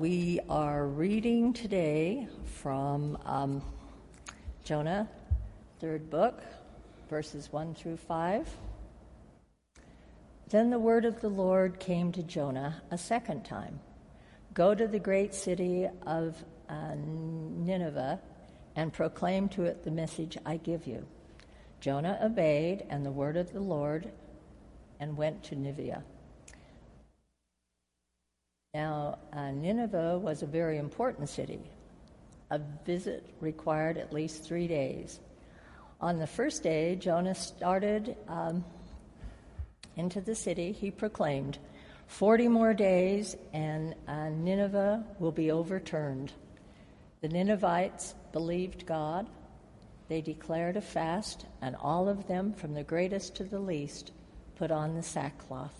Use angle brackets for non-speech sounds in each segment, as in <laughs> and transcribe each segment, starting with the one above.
We are reading today from um, Jonah, third book, verses 1 through 5. Then the word of the Lord came to Jonah a second time Go to the great city of uh, Nineveh and proclaim to it the message I give you. Jonah obeyed and the word of the Lord and went to Nineveh now, uh, Nineveh was a very important city. A visit required at least three days. On the first day, Jonah started um, into the city. He proclaimed, 40 more days and uh, Nineveh will be overturned. The Ninevites believed God. They declared a fast, and all of them, from the greatest to the least, put on the sackcloth.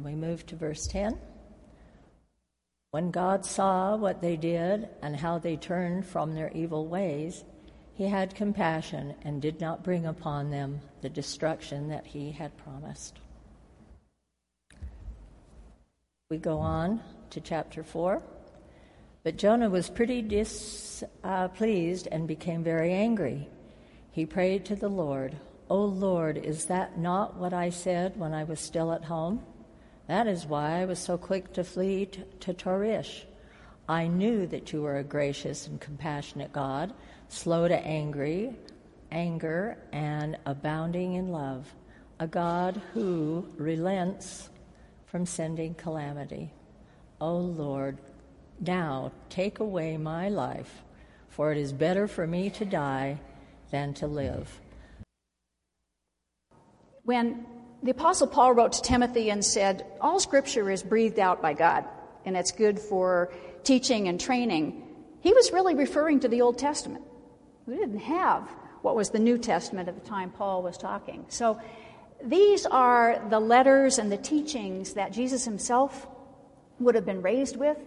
And we move to verse 10. When God saw what they did and how they turned from their evil ways, he had compassion and did not bring upon them the destruction that he had promised. We go on to chapter 4. But Jonah was pretty displeased uh, and became very angry. He prayed to the Lord, O Lord, is that not what I said when I was still at home? That is why I was so quick to flee to, to Tarshish. I knew that you were a gracious and compassionate God, slow to angry, anger, and abounding in love, a God who relents from sending calamity. O oh Lord, now take away my life, for it is better for me to die than to live. When the Apostle Paul wrote to Timothy and said, All scripture is breathed out by God, and it's good for teaching and training. He was really referring to the Old Testament. We didn't have what was the New Testament at the time Paul was talking. So these are the letters and the teachings that Jesus himself would have been raised with,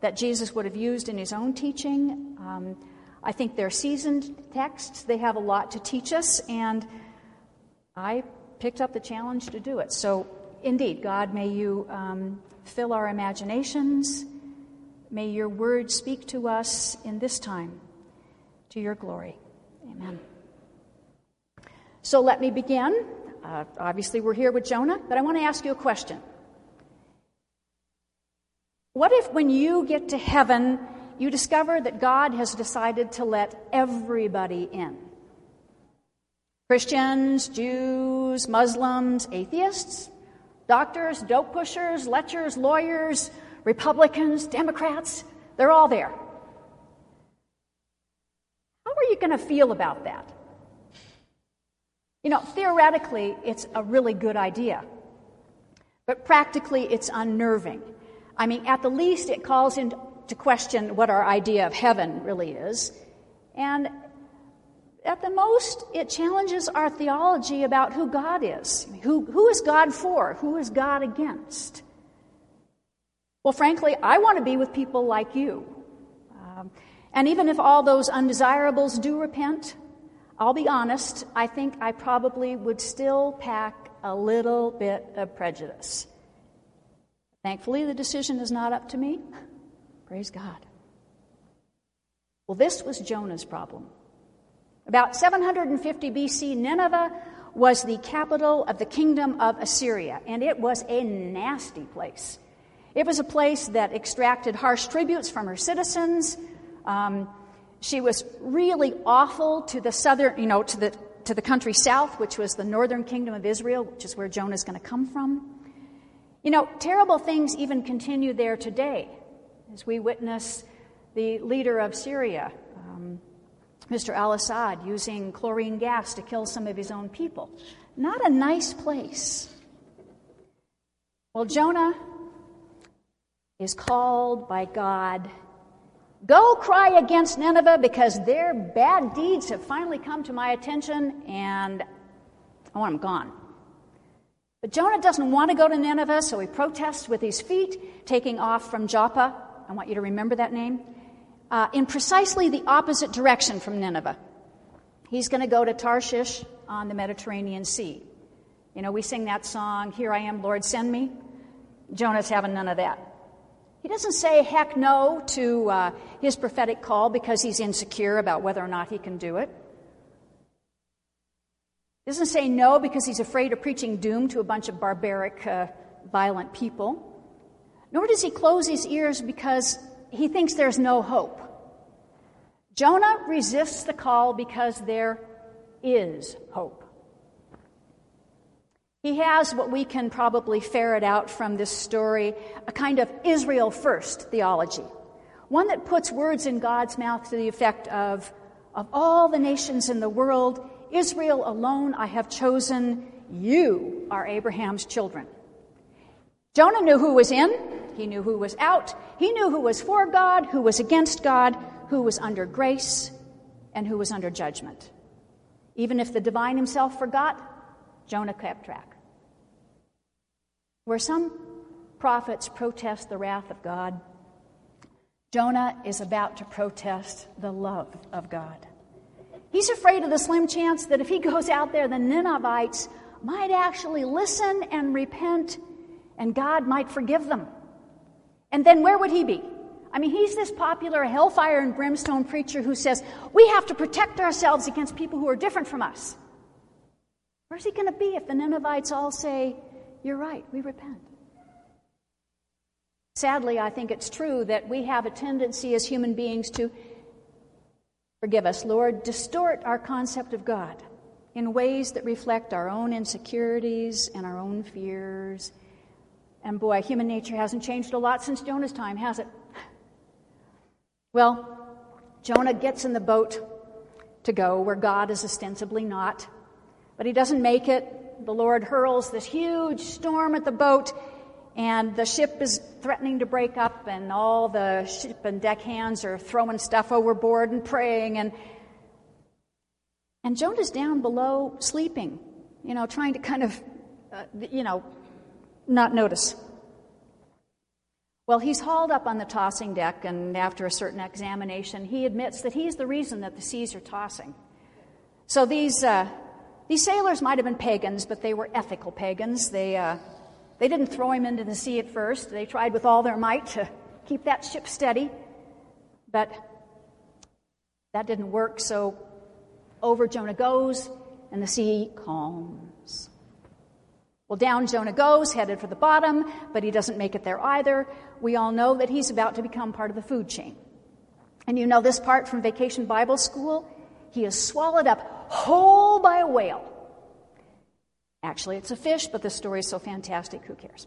that Jesus would have used in his own teaching. Um, I think they're seasoned texts. They have a lot to teach us, and I picked up the challenge to do it. So, indeed, God, may you um, fill our imaginations. May your word speak to us in this time to your glory. Amen. So, let me begin. Uh, obviously, we're here with Jonah, but I want to ask you a question. What if, when you get to heaven, you discover that God has decided to let everybody in? Christians, Jews, Muslims, atheists, doctors, dope pushers, lechers, lawyers, Republicans, Democrats, they're all there. How are you going to feel about that? You know, theoretically, it's a really good idea, but practically, it's unnerving. I mean, at the least, it calls into question what our idea of heaven really is. And at the most, it challenges our theology about who God is. Who, who is God for? Who is God against? Well, frankly, I want to be with people like you. Um, and even if all those undesirables do repent, I'll be honest, I think I probably would still pack a little bit of prejudice. Thankfully, the decision is not up to me. Praise God. Well, this was Jonah's problem. About 750 BC, Nineveh was the capital of the kingdom of Assyria, and it was a nasty place. It was a place that extracted harsh tributes from her citizens. Um, she was really awful to the southern, you know, to the to the country south, which was the northern kingdom of Israel, which is where Jonah is going to come from. You know, terrible things even continue there today, as we witness the leader of Syria, um, Mr. al Assad using chlorine gas to kill some of his own people. Not a nice place. Well, Jonah is called by God Go cry against Nineveh because their bad deeds have finally come to my attention and oh, I want them gone. But Jonah doesn't want to go to Nineveh, so he protests with his feet, taking off from Joppa. I want you to remember that name uh, in precisely the opposite direction from Nineveh. He's going to go to Tarshish on the Mediterranean Sea. You know, we sing that song, Here I Am, Lord, Send Me. Jonah's having none of that. He doesn't say heck no to uh, his prophetic call because he's insecure about whether or not he can do it. He doesn't say no because he's afraid of preaching doom to a bunch of barbaric, uh, violent people. Nor does he close his ears because he thinks there's no hope. Jonah resists the call because there is hope. He has what we can probably ferret out from this story a kind of Israel first theology, one that puts words in God's mouth to the effect of, of all the nations in the world, Israel alone I have chosen, you are Abraham's children. Jonah knew who was in, he knew who was out, he knew who was for God, who was against God, who was under grace, and who was under judgment. Even if the divine himself forgot, Jonah kept track. Where some prophets protest the wrath of God, Jonah is about to protest the love of God. He's afraid of the slim chance that if he goes out there, the Ninevites might actually listen and repent, and God might forgive them. And then where would he be? I mean, he's this popular hellfire and brimstone preacher who says, we have to protect ourselves against people who are different from us. Where's he going to be if the Ninevites all say, You're right, we repent? Sadly, I think it's true that we have a tendency as human beings to, forgive us, Lord, distort our concept of God in ways that reflect our own insecurities and our own fears. And boy, human nature hasn't changed a lot since Jonah's time, has it? Well, Jonah gets in the boat to go where God is ostensibly not. But he doesn't make it. The Lord hurls this huge storm at the boat, and the ship is threatening to break up, and all the ship and deckhands are throwing stuff overboard and praying, and and Jonah's down below sleeping, you know, trying to kind of, uh, you know, not notice. Well, he's hauled up on the tossing deck, and after a certain examination, he admits that he's the reason that the seas are tossing. So these uh, these sailors might have been pagans, but they were ethical pagans. They, uh, they didn't throw him into the sea at first. They tried with all their might to keep that ship steady, but that didn't work. So over Jonah goes, and the sea calms. Well, down Jonah goes, headed for the bottom, but he doesn't make it there either. We all know that he's about to become part of the food chain. And you know this part from Vacation Bible School? He is swallowed up whole by a whale. Actually, it's a fish, but the story is so fantastic, who cares?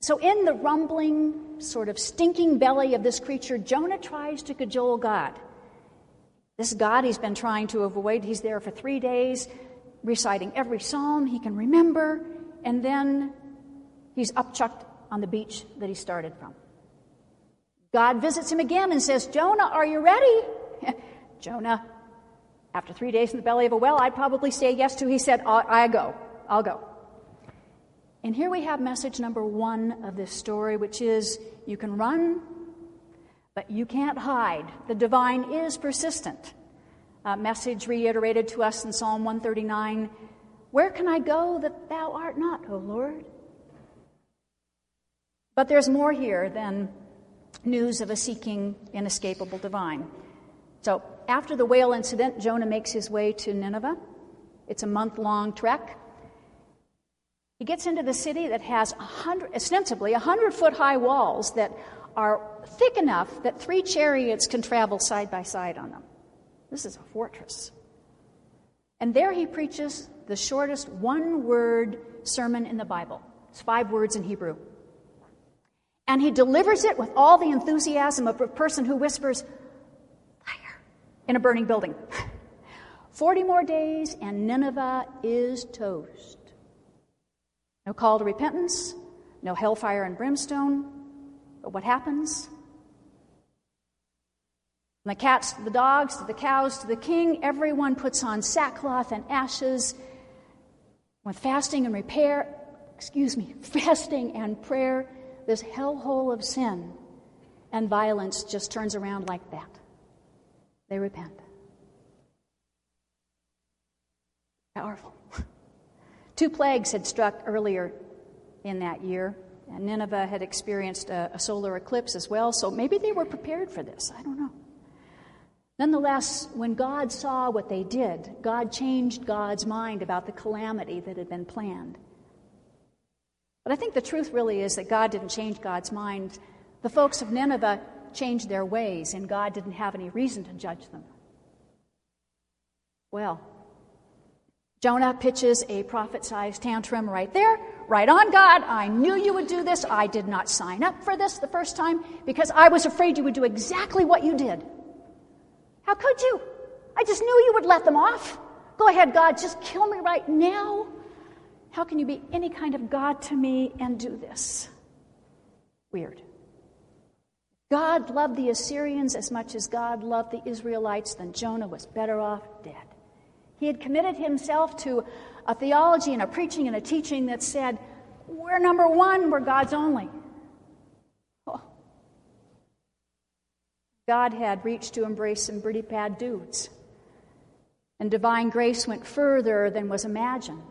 So, in the rumbling, sort of stinking belly of this creature, Jonah tries to cajole God. This God he's been trying to avoid, he's there for three days, reciting every psalm he can remember, and then he's upchucked on the beach that he started from. God visits him again and says, Jonah, are you ready? <laughs> Jonah after three days in the belly of a whale, I'd probably say yes to. He said, I go. I'll go. And here we have message number one of this story, which is you can run, but you can't hide. The divine is persistent. Uh, message reiterated to us in Psalm 139 Where can I go that thou art not, O Lord? But there's more here than news of a seeking inescapable divine. So after the whale incident, Jonah makes his way to Nineveh. It's a month long trek. He gets into the city that has 100, ostensibly 100 foot high walls that are thick enough that three chariots can travel side by side on them. This is a fortress. And there he preaches the shortest one word sermon in the Bible. It's five words in Hebrew. And he delivers it with all the enthusiasm of a person who whispers, fire, in a burning building. <laughs> 40 more days, and Nineveh is toast. No call to repentance, no hellfire and brimstone. But what happens? From the cats to the dogs to the cows to the king, everyone puts on sackcloth and ashes. With fasting and repair, excuse me, <laughs> fasting and prayer, this hellhole of sin and violence just turns around like that. They repent. Powerful. <laughs> Two plagues had struck earlier in that year, And Nineveh had experienced a, a solar eclipse as well, so maybe they were prepared for this. I don't know. Nonetheless, when God saw what they did, God changed God's mind about the calamity that had been planned. But I think the truth really is that God didn't change God's mind. The folks of Nineveh changed their ways, and God didn't have any reason to judge them. Well, Jonah pitches a prophet sized tantrum right there. Right on, God. I knew you would do this. I did not sign up for this the first time because I was afraid you would do exactly what you did. How could you? I just knew you would let them off. Go ahead, God, just kill me right now. How can you be any kind of God to me and do this? Weird. God loved the Assyrians as much as God loved the Israelites, then Jonah was better off dead. He had committed himself to a theology and a preaching and a teaching that said, We're number one, we're God's only. God had reached to embrace some pretty bad dudes. And divine grace went further than was imagined.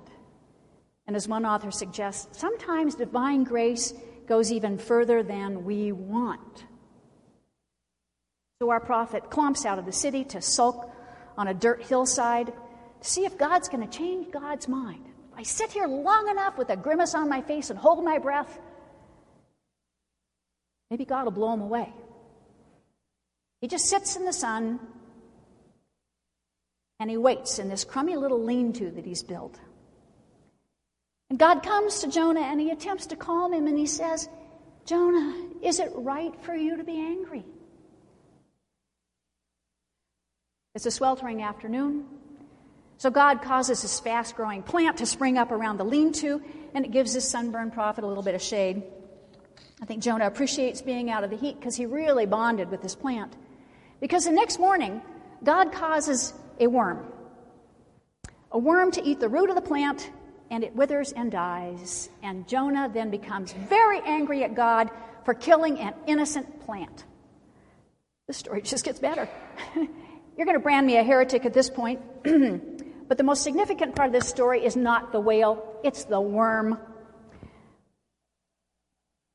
And as one author suggests, sometimes divine grace goes even further than we want. So our prophet clumps out of the city to sulk on a dirt hillside to see if God's going to change God's mind. I sit here long enough with a grimace on my face and hold my breath. Maybe God will blow him away. He just sits in the sun and he waits in this crummy little lean to that he's built. And God comes to Jonah and he attempts to calm him and he says, Jonah, is it right for you to be angry? It's a sweltering afternoon. So God causes this fast growing plant to spring up around the lean to, and it gives this sunburned prophet a little bit of shade. I think Jonah appreciates being out of the heat because he really bonded with this plant. Because the next morning, God causes a worm. A worm to eat the root of the plant, and it withers and dies. And Jonah then becomes very angry at God for killing an innocent plant. The story <laughs> just gets better. <laughs> You're going to brand me a heretic at this point. <clears throat> but the most significant part of this story is not the whale, it's the worm.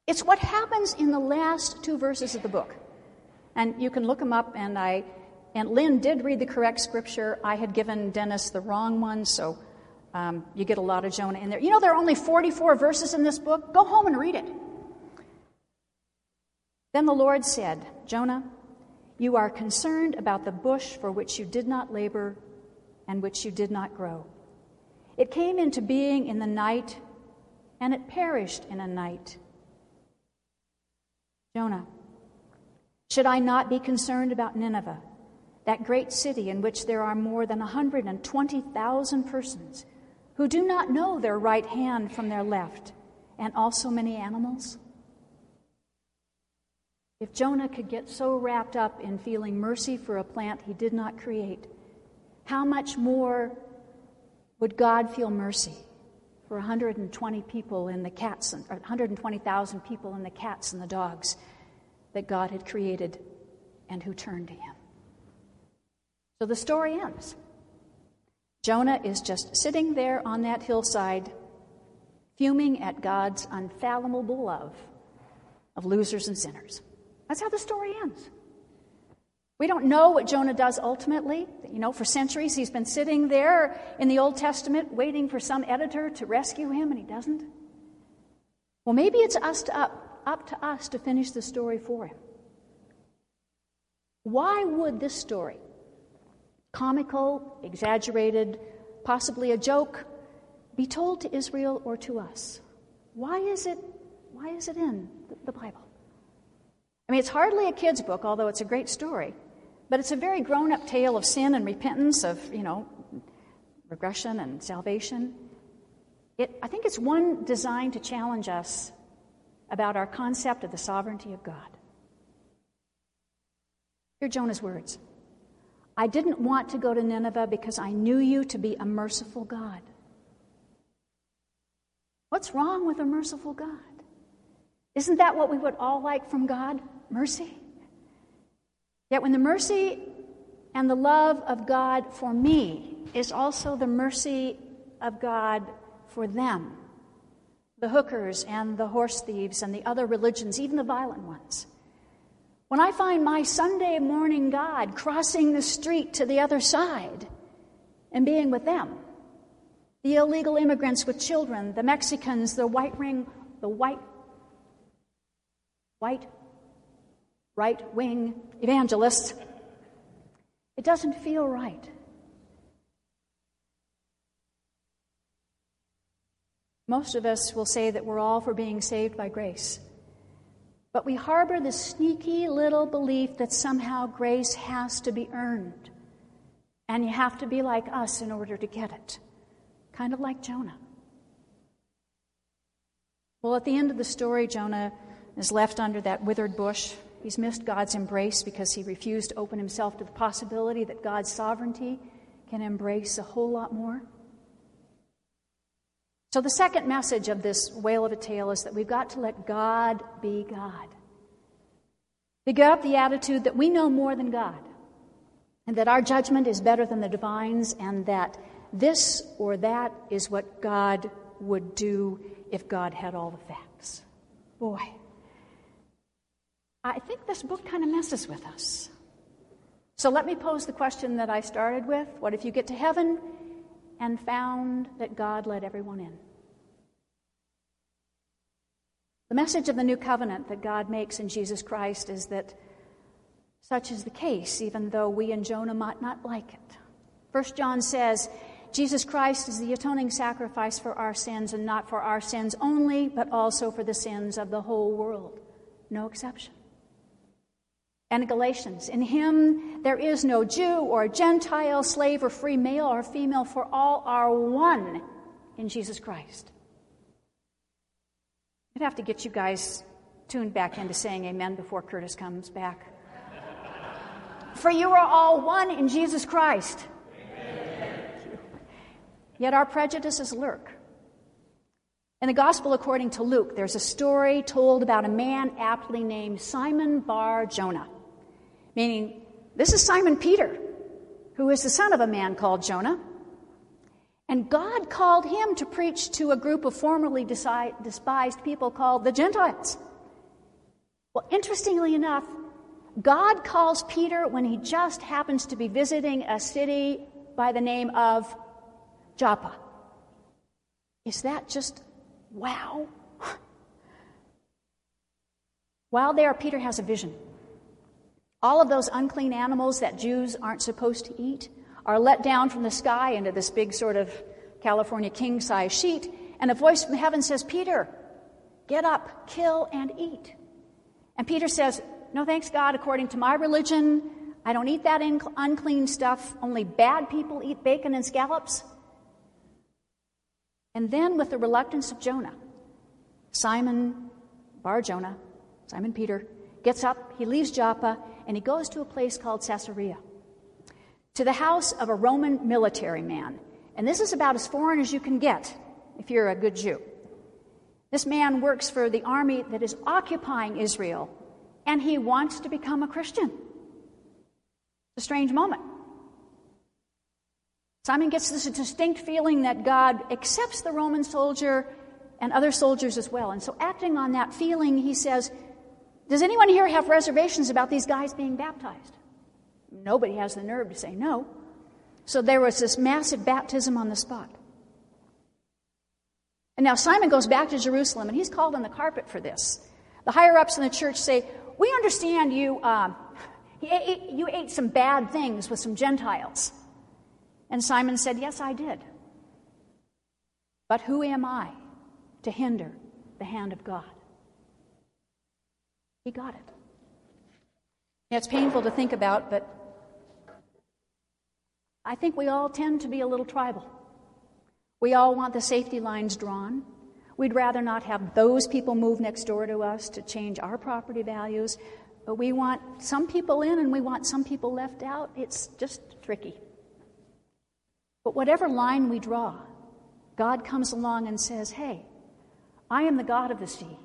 It's what happens in the last two verses of the book. And you can look them up, and I and Lynn did read the correct scripture. I had given Dennis the wrong one, so um, you get a lot of Jonah in there. You know, there are only 44 verses in this book. Go home and read it. Then the Lord said, Jonah, you are concerned about the bush for which you did not labor and which you did not grow. It came into being in the night, and it perished in a night. Jonah, should I not be concerned about Nineveh, that great city in which there are more than 120,000 persons who do not know their right hand from their left, and also many animals? If Jonah could get so wrapped up in feeling mercy for a plant he did not create, how much more would God feel mercy for 120 people in the cats, and, or 120,000 people in the cats and the dogs that God had created and who turned to Him? So the story ends. Jonah is just sitting there on that hillside, fuming at God's unfathomable love of losers and sinners. That's how the story ends. We don't know what Jonah does ultimately. You know, for centuries he's been sitting there in the Old Testament waiting for some editor to rescue him, and he doesn't. Well, maybe it's us up, up to us to finish the story for him. Why would this story, comical, exaggerated, possibly a joke, be told to Israel or to us? Why is it, why is it in the Bible? I mean, it's hardly a kid's book, although it's a great story, but it's a very grown up tale of sin and repentance, of, you know, regression and salvation. It, I think it's one designed to challenge us about our concept of the sovereignty of God. Hear Jonah's words I didn't want to go to Nineveh because I knew you to be a merciful God. What's wrong with a merciful God? Isn't that what we would all like from God? mercy. Yet when the mercy and the love of God for me is also the mercy of God for them, the hookers and the horse thieves and the other religions, even the violent ones. When I find my Sunday morning God crossing the street to the other side and being with them, the illegal immigrants with children, the Mexicans, the white ring, the white, white, right wing evangelists, it doesn't feel right. Most of us will say that we're all for being saved by grace. But we harbor this sneaky little belief that somehow grace has to be earned. And you have to be like us in order to get it. Kind of like Jonah. Well, at the end of the story, Jonah is left under that withered bush. He's missed God's embrace because he refused to open himself to the possibility that God's sovereignty can embrace a whole lot more. So, the second message of this whale of a tale is that we've got to let God be God. We got up the attitude that we know more than God, and that our judgment is better than the divine's, and that this or that is what God would do if God had all the facts. Boy, I think this book kind of messes with us. So let me pose the question that I started with What if you get to heaven and found that God let everyone in? The message of the new covenant that God makes in Jesus Christ is that such is the case, even though we and Jonah might not like it. First John says, Jesus Christ is the atoning sacrifice for our sins, and not for our sins only, but also for the sins of the whole world. No exception. And Galatians, in him there is no Jew or Gentile, slave or free, male or female, for all are one in Jesus Christ. I'd have to get you guys tuned back into saying amen before Curtis comes back. For you are all one in Jesus Christ. Yet our prejudices lurk. In the Gospel according to Luke, there's a story told about a man aptly named Simon Bar Jonah, meaning this is Simon Peter, who is the son of a man called Jonah. And God called him to preach to a group of formerly despised people called the Gentiles. Well, interestingly enough, God calls Peter when he just happens to be visiting a city by the name of Joppa. Is that just wow? <laughs> While there, Peter has a vision. All of those unclean animals that Jews aren't supposed to eat are let down from the sky into this big sort of California king size sheet, and a voice from heaven says, Peter, get up, kill, and eat. And Peter says, No thanks, God, according to my religion, I don't eat that unclean stuff. Only bad people eat bacon and scallops. And then, with the reluctance of Jonah, Simon, Bar Jonah, Simon Peter, gets up, he leaves Joppa, and he goes to a place called Caesarea to the house of a Roman military man. And this is about as foreign as you can get if you're a good Jew. This man works for the army that is occupying Israel, and he wants to become a Christian. It's a strange moment. Simon gets this distinct feeling that God accepts the Roman soldier and other soldiers as well. And so, acting on that feeling, he says, Does anyone here have reservations about these guys being baptized? Nobody has the nerve to say no. So there was this massive baptism on the spot. And now Simon goes back to Jerusalem, and he's called on the carpet for this. The higher ups in the church say, We understand you, uh, you ate some bad things with some Gentiles. And Simon said, Yes, I did. But who am I to hinder the hand of God? He got it. It's painful to think about, but I think we all tend to be a little tribal. We all want the safety lines drawn. We'd rather not have those people move next door to us to change our property values, but we want some people in and we want some people left out. It's just tricky. But whatever line we draw, God comes along and says, Hey, I am the God of the sea.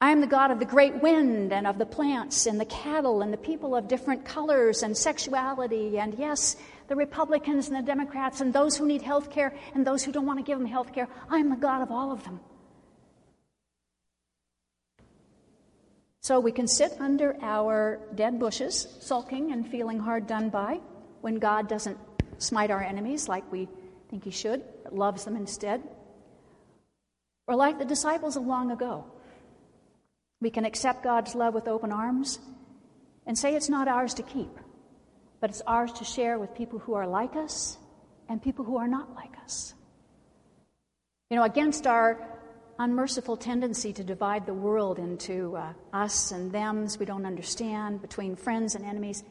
I am the God of the great wind and of the plants and the cattle and the people of different colors and sexuality and yes, the Republicans and the Democrats and those who need health care and those who don't want to give them health care. I am the God of all of them. So we can sit under our dead bushes, sulking and feeling hard done by when God doesn't smite our enemies like we think he should, but loves them instead. Or like the disciples of long ago we can accept God's love with open arms and say it's not ours to keep, but it's ours to share with people who are like us and people who are not like us. You know, against our unmerciful tendency to divide the world into uh, us and thems we don't understand, between friends and enemies,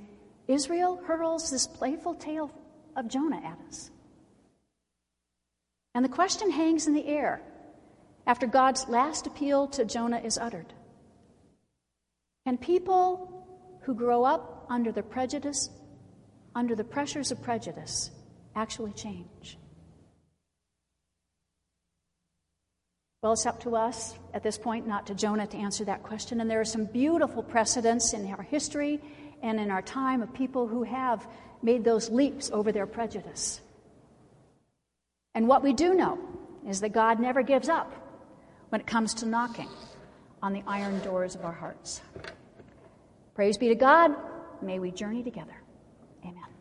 Israel hurls this playful tale of Jonah at us. And the question hangs in the air after God's last appeal to Jonah is uttered Can people who grow up under the prejudice, under the pressures of prejudice, actually change? Well, it's up to us at this point, not to Jonah, to answer that question. And there are some beautiful precedents in our history and in our time of people who have made those leaps over their prejudice. And what we do know is that God never gives up when it comes to knocking on the iron doors of our hearts. Praise be to God. May we journey together. Amen.